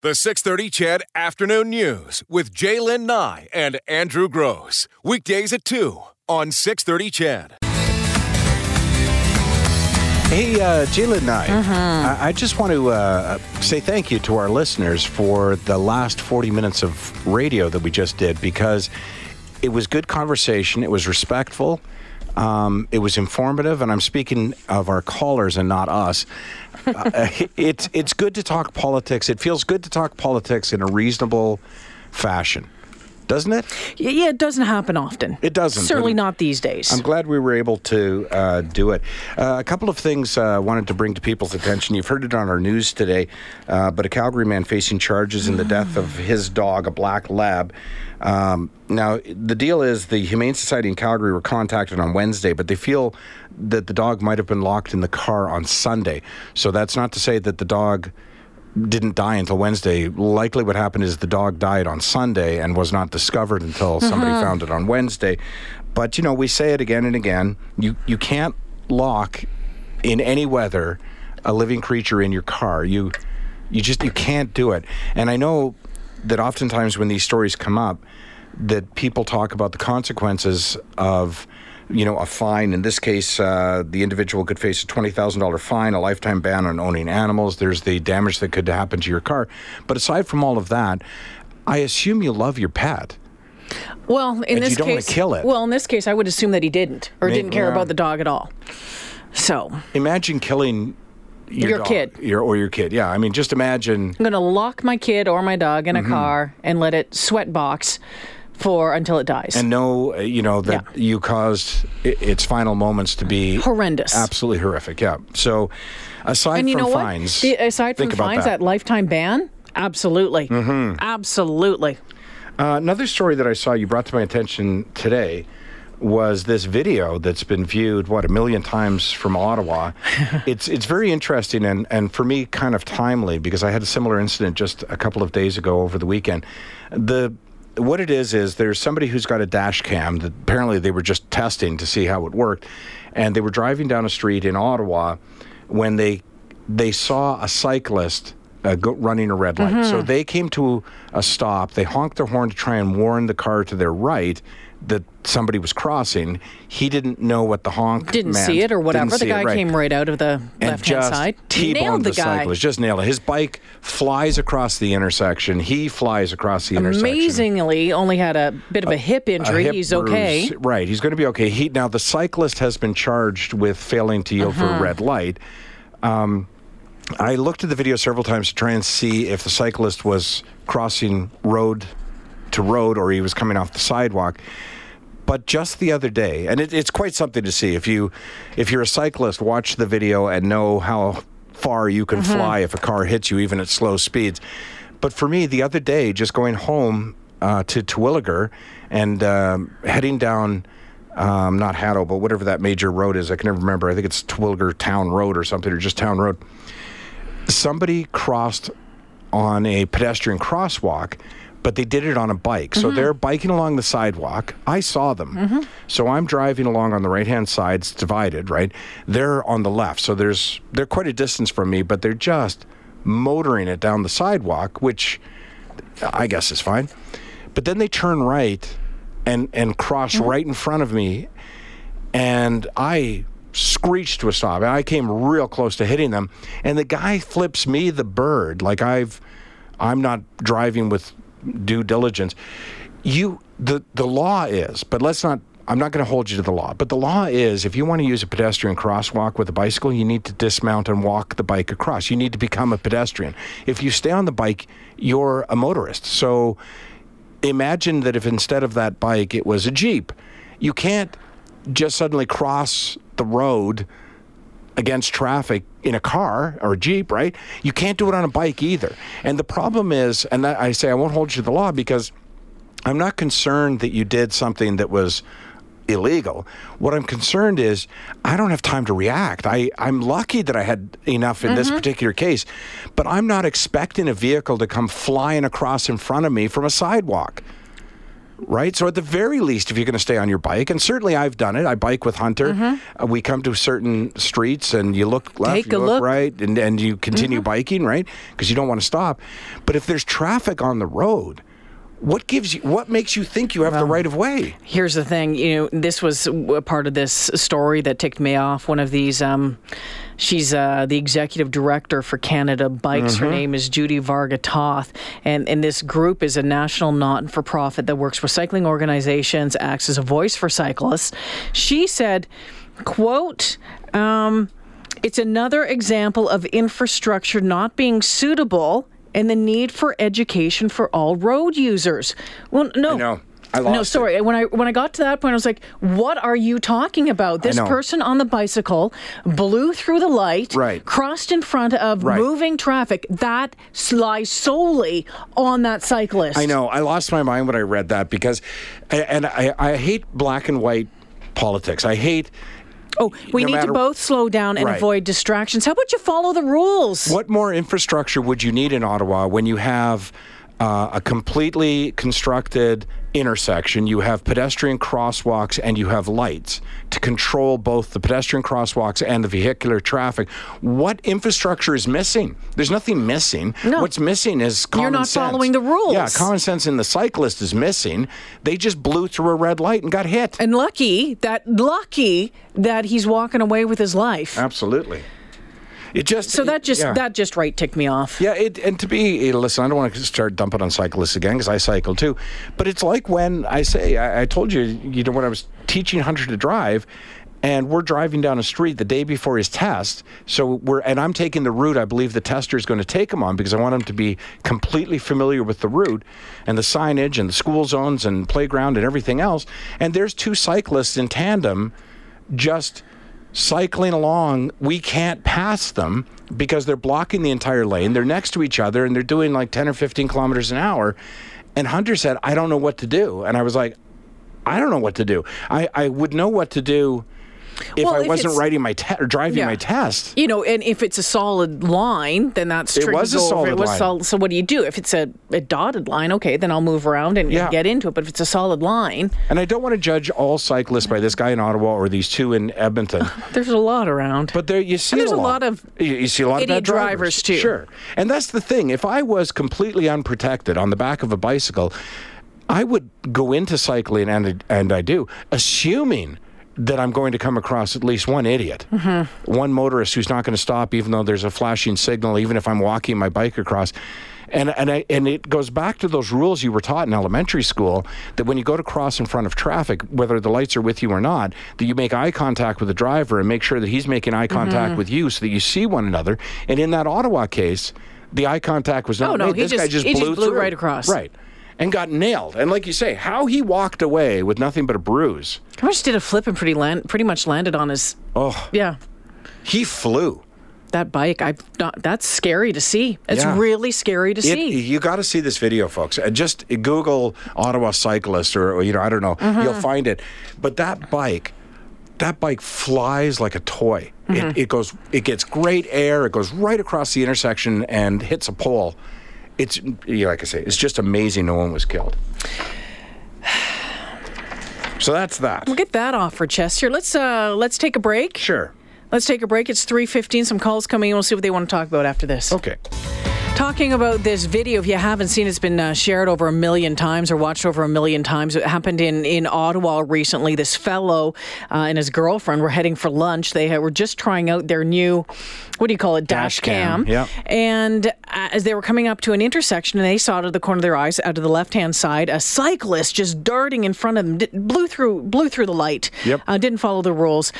The 630 CHED Afternoon News with J'lyn Nye and Andrew Grose. Weekdays at 2 on 630 CHED. Hey, uh, J'lyn Nye, I, I just want to uh, say thank you to our listeners for the last 40 minutes of radio that we just did because it was good conversation, it was respectful, um, it was informative, and I'm speaking of our callers and not us. Uh, it's it's good to talk politics. It feels good to talk politics in a reasonable fashion, doesn't it? Yeah, it doesn't happen often. It doesn't, Certainly not these days. I'm glad we were able to uh, do it. Uh, a couple of things uh, I wanted to bring to people's attention. You've heard it on our news today, uh, but a Calgary man facing charges in the death of his dog, a black lab. Um, now, the deal is the Humane Society in Calgary were contacted on Wednesday, but they feel that the dog might have been locked in the car on Sunday. So that's not to say that the dog didn't die until Wednesday. Likely what happened is the dog died on Sunday and was not discovered until somebody found it on Wednesday. But you know, we say it again and again. You you can't lock in any weather a living creature in your car. You you just you can't do it. And I know that oftentimes when these stories come up that people talk about the consequences of you know, a fine. In this case, uh, the individual could face a $20,000 fine, a lifetime ban on owning animals. There's the damage that could happen to your car. But aside from all of that, I assume you love your pet. well, in this you don't case, kill it. well, in this case, I would assume that he didn't or May- didn't care yeah. about the dog at all. So Imagine killing your, Your dog, kid. your, or your kid. Yeah, I mean, just imagine. I'm going to lock my kid or my dog in a Mm-hmm. car and let it sweat box for until it dies. And know, uh, you know, that Yeah. you caused its final moments to be Horrendous. absolutely horrific. Yeah. So, aside and you from know fines, what? The, aside from fines, that. lifetime ban, absolutely, Mm-hmm. absolutely. Uh, another story that I saw you brought to my attention today was this video that's been viewed what a million times from Ottawa. it's it's very interesting and and for me kind of timely because I had a similar incident just a couple of days ago over the weekend. The what it is is there's somebody who's got a dash cam that apparently they were just testing to see how it worked and they were driving down a street in Ottawa when they they saw a cyclist uh, go, running a red light. Mm-hmm. So they came to a stop. They honked their horn to try and warn the car to their right that somebody was crossing. He didn't know what the honk Didn't meant. see it or Didn't whatever. The see it, guy right. came right out of the left hand side. T-boned Nailed the, the, guy. cyclist. Just nailed it. His bike flies across the intersection. He flies across the intersection. Amazingly, only had a bit of a hip A injury. hip He's okay. Right. He's going to be okay. He now the cyclist has been charged with failing to yield Uh-huh. for a red light. Um, I looked at the video several times to try and see if the cyclist was crossing road to road or he was coming off the sidewalk. But just the other day, and it, it's quite something to see if you if you're a cyclist, watch the video and know how far you can fly if a car hits you, even at slow speeds. But for me, the other day, just going home uh, to Terwillegar and um, heading down, um, not Haddo, but whatever that major road is, I can never remember. I think it's Terwillegar Town Road or something, or just Town Road. Somebody crossed on a pedestrian crosswalk, but they did it on a bike. So mm-hmm. they're biking along the sidewalk. I saw them. Mm-hmm. So I'm driving along on the right hand side. It's divided, right? They're on the left. So there's they're quite a distance from me, but they're just motoring it down the sidewalk, which I guess is fine. But then they turn right and and cross mm-hmm. right in front of me, and I screeched to a stop. And I came real close to hitting them, and the guy flips me the bird like I've I'm not driving with due diligence. You the the law is, but let's not. I'm not going to hold you to the law, but the law is if you want to use a pedestrian crosswalk with a bicycle, you need to dismount and walk the bike across. You need to become a pedestrian. If you stay on the bike, you're a motorist. So imagine that if instead of that bike it was a Jeep, you can't just suddenly cross the road against traffic in a car or a Jeep, right? You can't do it on a bike either. And the problem is, and I say I won't hold you to the law because I'm not concerned that you did something that was illegal. What I'm concerned is I don't have time to react. I, I'm lucky that I had enough in this mm-hmm. particular case, but I'm not expecting a vehicle to come flying across in front of me from a sidewalk. Right? So at the very least, if you're going to stay on your bike, and certainly I've done it. I bike with Hunter. Uh, we come to certain streets, and you look left, Mm-hmm. Take you look look. Mm-hmm. right, and, and you continue biking, right? Because you don't want to stop. But if there's traffic on the road, what gives you? What makes you think you have the right of way? Here's the thing, you know, this was a part of this story that ticked me off. One of these, um, she's uh, the executive director for Canada Bikes. Her name is Judi Varga Toth, and and this group is a national not-for-profit that works with cycling organizations, acts as a voice for cyclists. She said, "quote." Um, it's another example of infrastructure not being suitable and the need for education for all road users. Well, no. know. I no, lost it. sorry. When I when I got to that point, I was like, "What are you talking about?" This person on the bicycle blew through the light, Right. crossed in front of Right. moving traffic. That lies solely on that cyclist. I know. I lost my mind when I read that because, and I, I hate black and white politics. I hate. Oh, we No need to both slow down and Right. avoid distractions. How about you follow the rules? What more infrastructure would you need in Ottawa when you have uh, a completely constructed intersection? You have pedestrian crosswalks and you have lights to control both the pedestrian crosswalks and the vehicular traffic. What infrastructure is missing? There's nothing missing. No. What's missing is common sense. You're not sense. following the rules. Yeah, common sense in the cyclist is missing. They just blew through a red light and got hit. And lucky that lucky that he's walking away with his life. Absolutely. It just So that just yeah. that just right ticked me off. Yeah, it, and to be, eh, listen, I don't want to start dumping on cyclists again because I cycle too. But it's like when I say, I, I told you, you know, when I was teaching Hunter to drive, and we're driving down a street the day before his test. So we're, and I'm taking the route I believe the tester is going to take him on because I want him to be completely familiar with the route and the signage and the school zones and playground and everything else. And there's two cyclists in tandem just cycling along, we can't pass them because they're blocking the entire lane. They're next to each other and they're doing like 10 or 15 kilometers an hour. And Hunter said, I don't know what to do. And I was like, I don't know what to do. I, I would know what to do if Well, I if wasn't writing my te- or driving Yeah. my test. You know, and if it's a solid line, then that's It was a solid it was line. sol- so what do you do? If it's a, a dotted line, okay, then I'll move around and Yeah. get into it. But if it's a solid line, And I don't want to judge all cyclists by this guy in Ottawa or these two in Edmonton. there's a lot around. But there you see And there's a lot. lot of you, you see a lot of bad drivers. drivers, too. Sure, and that's the thing. If I was completely unprotected on the back of a bicycle, I would go into cycling, and and I do, assuming that I'm going to come across at least one idiot, Mm-hmm. one motorist who's not going to stop, even though there's a flashing signal, even if I'm walking my bike across. And and I, and it goes back to those rules you were taught in elementary school that when you go to cross in front of traffic, whether the lights are with you or not, that you make eye contact with the driver and make sure that he's making eye contact Mm-hmm. with you so that you see one another. And in that Ottawa case, the eye contact was not Oh, no, made. he this guy just- just he just blew, blew through. right across. Right. And got nailed. And like you say, how he walked away with nothing but a bruise. I just did a flip and pretty land, pretty much landed on his. Oh, Yeah, he flew. that bike. I. That's scary to see. It's Yeah. really scary to It, see. you got to see this video, folks. Uh, Just Google Ottawa cyclist, or, or, you know, I don't know, Mm-hmm. you'll find it. But that bike, that bike flies like a toy. Mm-hmm. It, it goes, it gets great air. It goes right across the intersection and hits a pole. It's like I say, it's just amazing. No one was killed. So that's that. We'll get that off for chest here. Let's uh let's take a break. Sure. Let's take a break. It's 3:15. Some calls coming in. We'll see what they want to talk about after this. Okay. Talking about this video, if you haven't seen, it's been uh, shared over a million times or watched over a million times. It happened in, in Ottawa recently. This fellow uh, and his girlfriend were heading for lunch. They had, were just trying out their new, what do you call it, dash, Dash cam, yeah. And uh, as they were coming up to an intersection, and they saw out of the corner of their eyes, out of the left-hand side, a cyclist just darting in front of them, blew through, blew through the light. Yep. Uh, didn't follow the rules.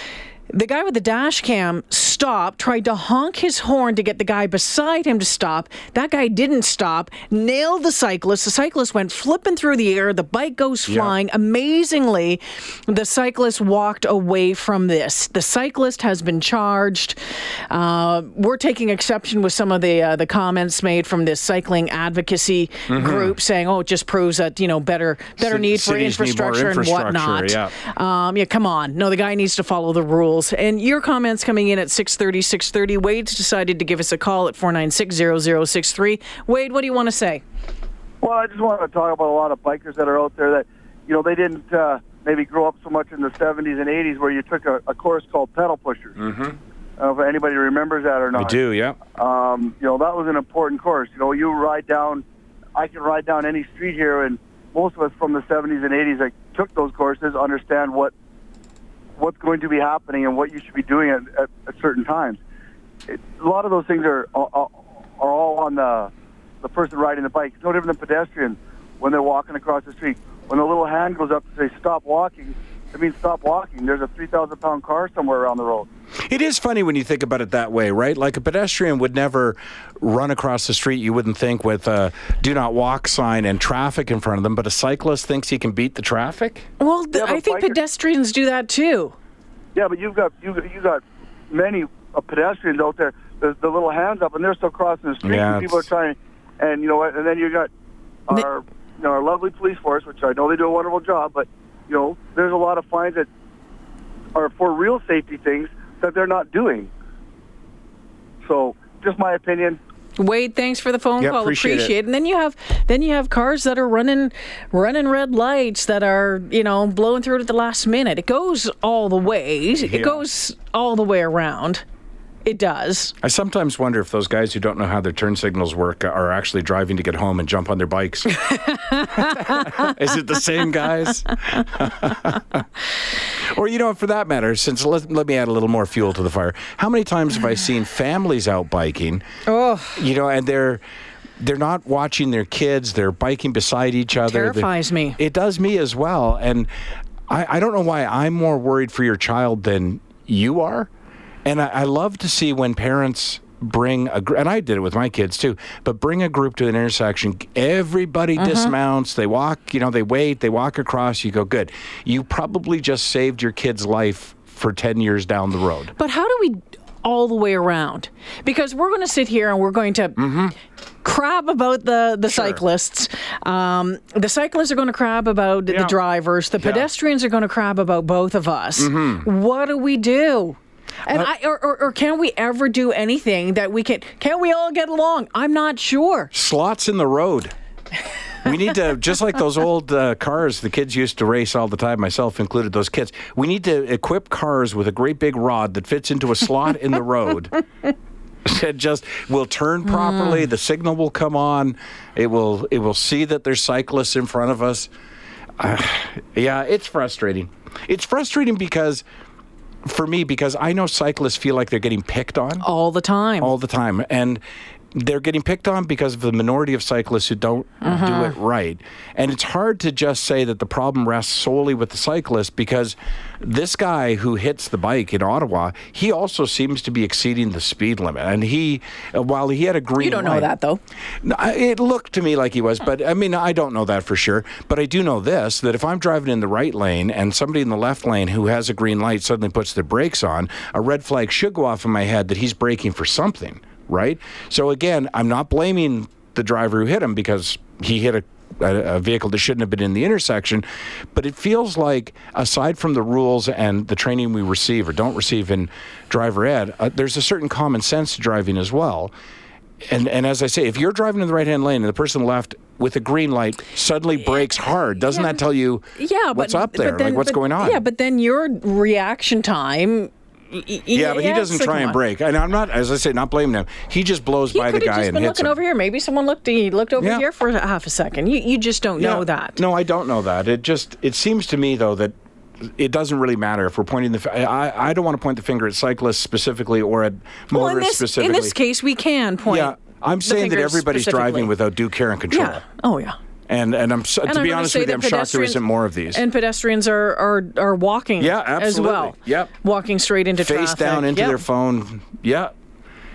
The guy with the dash cam stopped, tried to honk his horn to get the guy beside him to stop. That guy didn't stop, nailed the cyclist. The cyclist went flipping through the air. The bike goes flying. Amazingly, the cyclist walked away from this. The cyclist has been charged. Uh, we're taking exception with some of the uh, the comments made from this cycling advocacy group, saying, "Oh, it just proves that you know better better Ci- need for cities need infrastructure, infrastructure, and whatnot." yeah. Um, yeah, come on. No, the guy needs to follow the rules. And your comments coming in at 630, 630. Wade's decided to give us a call at 496-0063. Wade, what do you want to say? Well, I just want to talk about a lot of bikers that are out there that, you know, they didn't uh, maybe grow up so much in the 70s and 80s where you took a, a course called pedal pushers. Mm-hmm. I don't know if anybody remembers that or not. I do, yeah. Um, you know, that was an important course. You know, you ride down, I can ride down any street here, and most of us from the 70s and 80s that took those courses understand what what's going to be happening and what you should be doing at, at, at certain times. It, a lot of those things are are, are all on the the person riding the bike. It's no different than pedestrians when they're walking across the street. When the little hand goes up to say stop walking, it means stop walking. There's a 3,000 pound car somewhere around the road. It is funny when you think about it that way, right? Like a pedestrian would never run across the street, you wouldn't think, with a do not walk sign and traffic in front of them, but a cyclist thinks he can beat the traffic? Well, th- Yeah, I think biker- pedestrians do that too. Yeah, but you've got you you got many uh, pedestrians out there, the, the little hands up, and they're still crossing the street. Yeah, and people are trying, and you know what? And then you've got The- our you know our lovely police force, which I know they do a wonderful job, but you know there's a lot of fines that are for real safety things that they're not doing. So, just my opinion. Wade, thanks for the phone Yeah, call. appreciate it. And then you have then you have cars that are running running red lights that are you know blowing through it at the last minute. It goes all the way. Yeah. It goes all the way around. It does. I sometimes wonder if those guys who don't know how their turn signals work are actually driving to get home and jump on their bikes. is it the same guys? or, you know, for that matter, since let, let me add a little more fuel to the fire, how many times have I seen families out biking? Oh, You know, and they're. They're not watching their kids. They're biking beside each other. They're- Terrifies me. It does me as well. And I, I don't know why I'm more worried for your child than you are. And I, I love to see when parents bring a and I did it with my kids too, but bring a group to an intersection. Everybody Uh-huh. dismounts. They walk. You know, they wait. They walk across. You go, good. You probably just saved your kid's life for ten years down the road. but how do we all the way around? Because we're going to sit here and we're going to Mm-hmm. crab about the the cyclists. Um, the cyclists are going to crab about Yeah. the drivers. The Yeah. pedestrians are going to crab about both of us. Mm-hmm. What do we do? Uh, And I, or, or, or can we ever do anything that we can? Can we all get along? I'm not sure. slots in the road. We need to, just like those old uh, cars the kids used to race all the time, myself included, those kids, we need to equip cars with a great big rod that fits into a slot in the road. It just will turn properly. The signal will come on. It will. It will see that there's cyclists in front of us. Uh, yeah, it's frustrating. It's frustrating because, for me, because I know cyclists feel like they're getting picked on All the time. all the time and they're getting picked on because of the minority of cyclists who don't do it right. And it's hard to just say that the problem rests solely with the cyclist because this guy who hits the bike in Ottawa, he also seems to be exceeding the speed limit. And he, uh, while he had a green you don't know that though. It looked to me like he was, but I mean, I don't know that for sure. But I do know this that if I'm driving in the right lane and somebody in the left lane who has a green light suddenly puts their brakes on, a red flag should go off in my head that he's braking for something, right? So again, I'm not blaming the driver who hit him because he hit a a, vehicle that shouldn't have been in the intersection, but it feels like aside from the rules and the training we receive or don't receive in driver ed, uh, there's a certain common sense to driving as well and and as I say, if you're driving in the right hand lane and the person left with a green light suddenly brakes hard, doesn't that tell you Yeah, what's but, up there? Then, like what's but- going on? Yeah, but then your reaction time. Yeah, but he doesn't try and break. And I'm not, as I say, not blaming him. He just blows He by the guy just and been hits looking him. over here. Maybe someone looked. He looked over Yeah. here for half a second. You you just don't know Yeah. that. No, I don't know that. It just it seems to me though that it doesn't really matter if we're pointing the. fi- I I don't want to point the finger at cyclists specifically or at Well, motorists in this specifically. in this case, we can point. yeah, I'm the saying that finger everybody's specifically. driving without due care and control. Yeah. Oh yeah. And and I'm so, And to I'm be honest with you, I'm shocked there isn't more of these. And pedestrians are are, are walking. Yeah, As absolutely. well. Yep. Walking straight into face traffic. down into Yep. their phone. Yeah.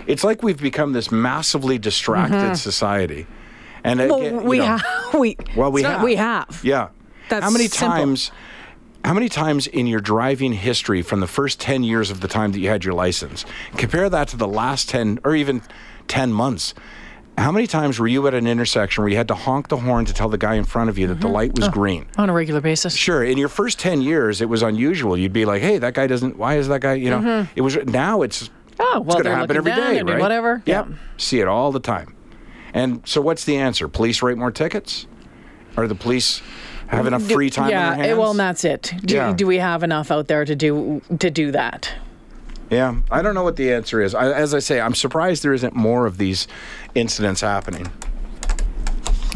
It's like we've become this massively distracted society. And Mm-hmm. Well, we know, have. We. Well, we it's not we have. Yeah. That's how many simple. times how many times in your driving history from the first 10 years of the time that you had your license compare that to the last 10 or even 10 months how many times were you at an intersection where you had to honk the horn to tell the guy in front of you that the Mm-hmm. light was green On a regular basis. Sure. In your first 10 years, it was unusual. You'd be like, hey, that guy doesn't, why is that guy, you know? It was, now it's, Oh well, it's Mm-hmm. going to happen every down day, right? Whatever. Yep. Yeah. See it all the time. And so what's the answer? Police write more tickets? Or the police have enough free time. yeah, on their hands? well, and that's it. Do, Yeah. do we have enough out there to do to do that? Yeah, I don't know what the answer is. I, as I say, I'm surprised there isn't more of these incidents happening.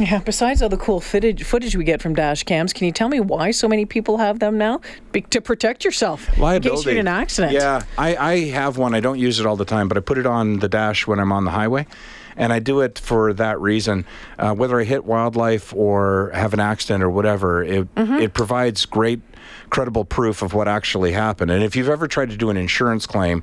Yeah. Besides all the cool footage footage we get from dash cams, can you tell me why so many people have them now? Be- to protect yourself in case Liability. you're in an accident. Yeah, I, I have one. I don't use it all the time, but I put it on the dash when I'm on the highway. And I do it for that reason. Uh, whether I hit wildlife or have an accident or whatever, it, Mm-hmm. it provides great, credible proof of what actually happened. And if you've ever tried to do an insurance claim,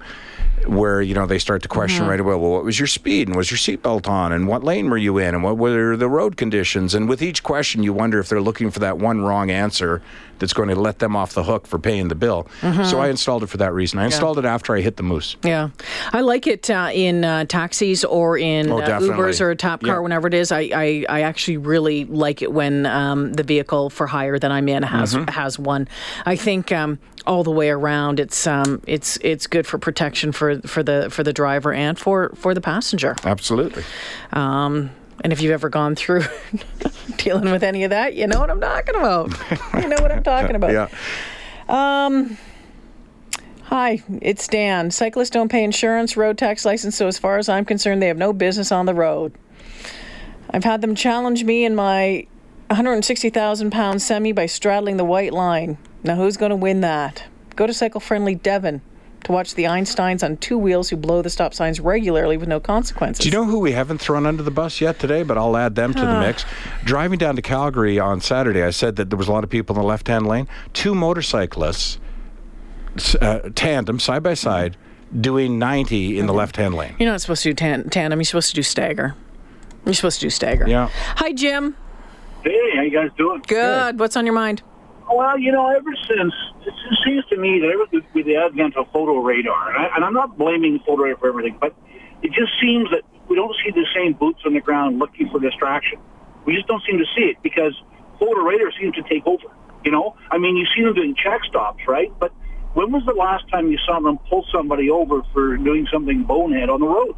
where you know they start to question Mm-hmm. right away. Well, what was your speed, and was your seatbelt on, and what lane were you in, and what were the road conditions? And with each question, you wonder if they're looking for that one wrong answer that's going to let them off the hook for paying the bill. Mm-hmm. So I installed it for that reason. I installed it after I hit the moose. Yeah, I like it uh, in uh, taxis or in Oh, uh. Ubers or a TappCar, Yeah. whenever it is. I, I, I actually really like it when um, the vehicle for hire that I'm in has Mm-hmm. has one. I think um, all the way around, it's um, it's it's good for protection for for the for the driver and for for the passenger. Absolutely. Um, and if you've ever gone through dealing with any of that, you know what I'm talking about. you know what I'm talking about. Yeah. Um, hi, it's Dan. Cyclists don't pay insurance, road tax license, so as far as I'm concerned, they have no business on the road. I've had them challenge me in my 160,000 pound semi by straddling the white line. Now, who's going to win that? Go to Cycle Friendly Devon to watch the Einsteins on two wheels who blow the stop signs regularly with no consequences. Do you know who we haven't thrown under the bus yet today? But I'll add them to the mix. Driving down to Calgary on Saturday, I said that there was a lot of people in the left-hand lane. Two motorcyclists, uh, tandem, side by side, doing 90 in the left-hand lane. You're not supposed to do tan- tandem, you're supposed to do stagger. You're supposed to do stagger. Yeah. Hi, Jim. Hey, how you guys doing? Good. What's on your mind? Well, you know, ever since it seems to me that ever with the advent of photo radar, and, I, and I'm not blaming photo radar for everything, but it just seems that we don't see the same boots on the ground looking for distraction. We just don't seem to see it because photo radar seems to take over. You know, I mean, you see them doing check stops, right? But when was the last time you saw them pull somebody over for doing something bonehead on the road?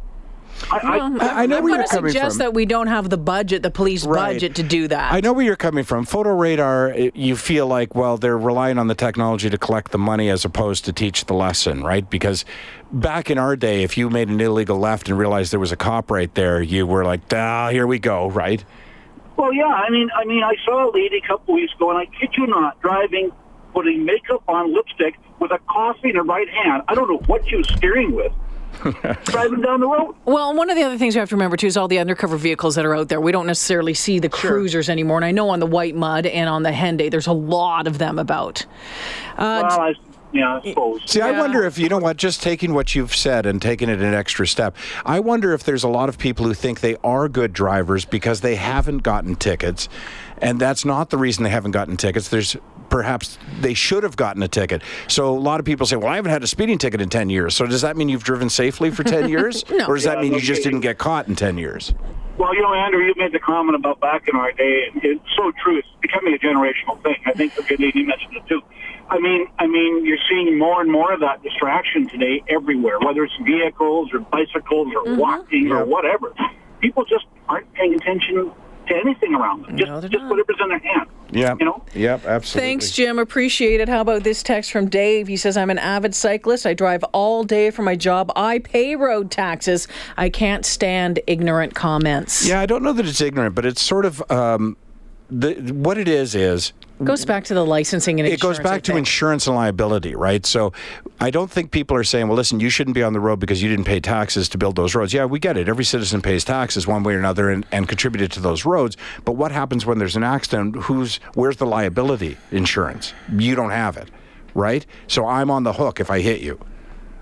I, Um, I know I'm where you're coming suggest from. that we don't have the budget, the police Right. budget, to do that. I know where you're coming from. Photo radar, it- you feel like, well, they're relying on the technology to collect the money as opposed to teach the lesson, right? Because back in our day, if you made an illegal left and realized there was a cop right there, you were like, ah, here we go, right? Well, yeah. I mean, I mean, I saw a lady a couple weeks ago, and I kid you not, driving, putting makeup on, lipstick, with a coffee in her right hand. I don't know what she was steering with. driving down the road. Well, one of the other things we have to remember too is all the undercover vehicles that are out there. We don't necessarily see the cruisers anymore, and I know on the White Mud and on the Henday, there's a lot of them about. Uh, Well, I, yeah, I suppose. See, I wonder if, you know what, just taking what you've said and taking it an extra step, I wonder if there's a lot of people who think they are good drivers because they haven't gotten tickets. And that's not the reason they haven't gotten tickets. There's perhaps they should have gotten a ticket. So a lot of people say, well, I haven't had a speeding ticket in 10 years. So does that mean you've driven safely for 10 years? No. Or does that Yeah, mean you okay. just didn't get caught in 10 years? Well, you know, Andrew, you made the comment about back in our day. and It's so true. It's becoming a generational thing. I think you mentioned it too. I mean, I mean, you're seeing more and more of that distraction today everywhere, whether it's vehicles or bicycles or mm-hmm. walking or whatever. People just aren't paying attention to anything around them. Just, No, they're just not. whatever's in their hand. Yeah. You know? Yep, absolutely. Thanks, Jim. Appreciate it. How about this text from Dave? He says, I'm an avid cyclist. I drive all day for my job. I pay road taxes. I can't stand ignorant comments. Yeah, I don't know that it's ignorant, but it's sort of um, the what it is is Goes back to the licensing and it goes back to insurance and liability, right? So I don't think people are saying, well, listen, you shouldn't be on the road because you didn't pay taxes to build those roads. Yeah, we get it. Every citizen pays taxes one way or another and, and contributed to those roads. But what happens when there's an accident? Who's where's the liability insurance? You don't have it, right? So I'm on the hook if I hit you.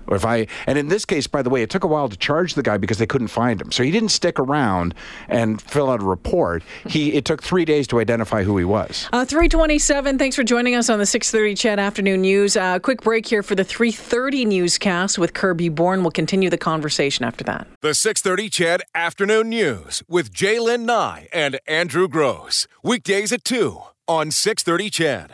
Or if I, and in this case, by the way, it took a while to charge the guy because they couldn't find him. So he didn't stick around and fill out a report. He, it took three days to identify who he was. Uh, 327, thanks for joining us on the 630 CHED Afternoon News. Uh, quick break here for the 330 newscast with Kirby Bourne. We'll continue the conversation after that. The 630 CHED Afternoon News with J'lyn Nye and Andrew Grose. Weekdays at 2 on 630 CHED.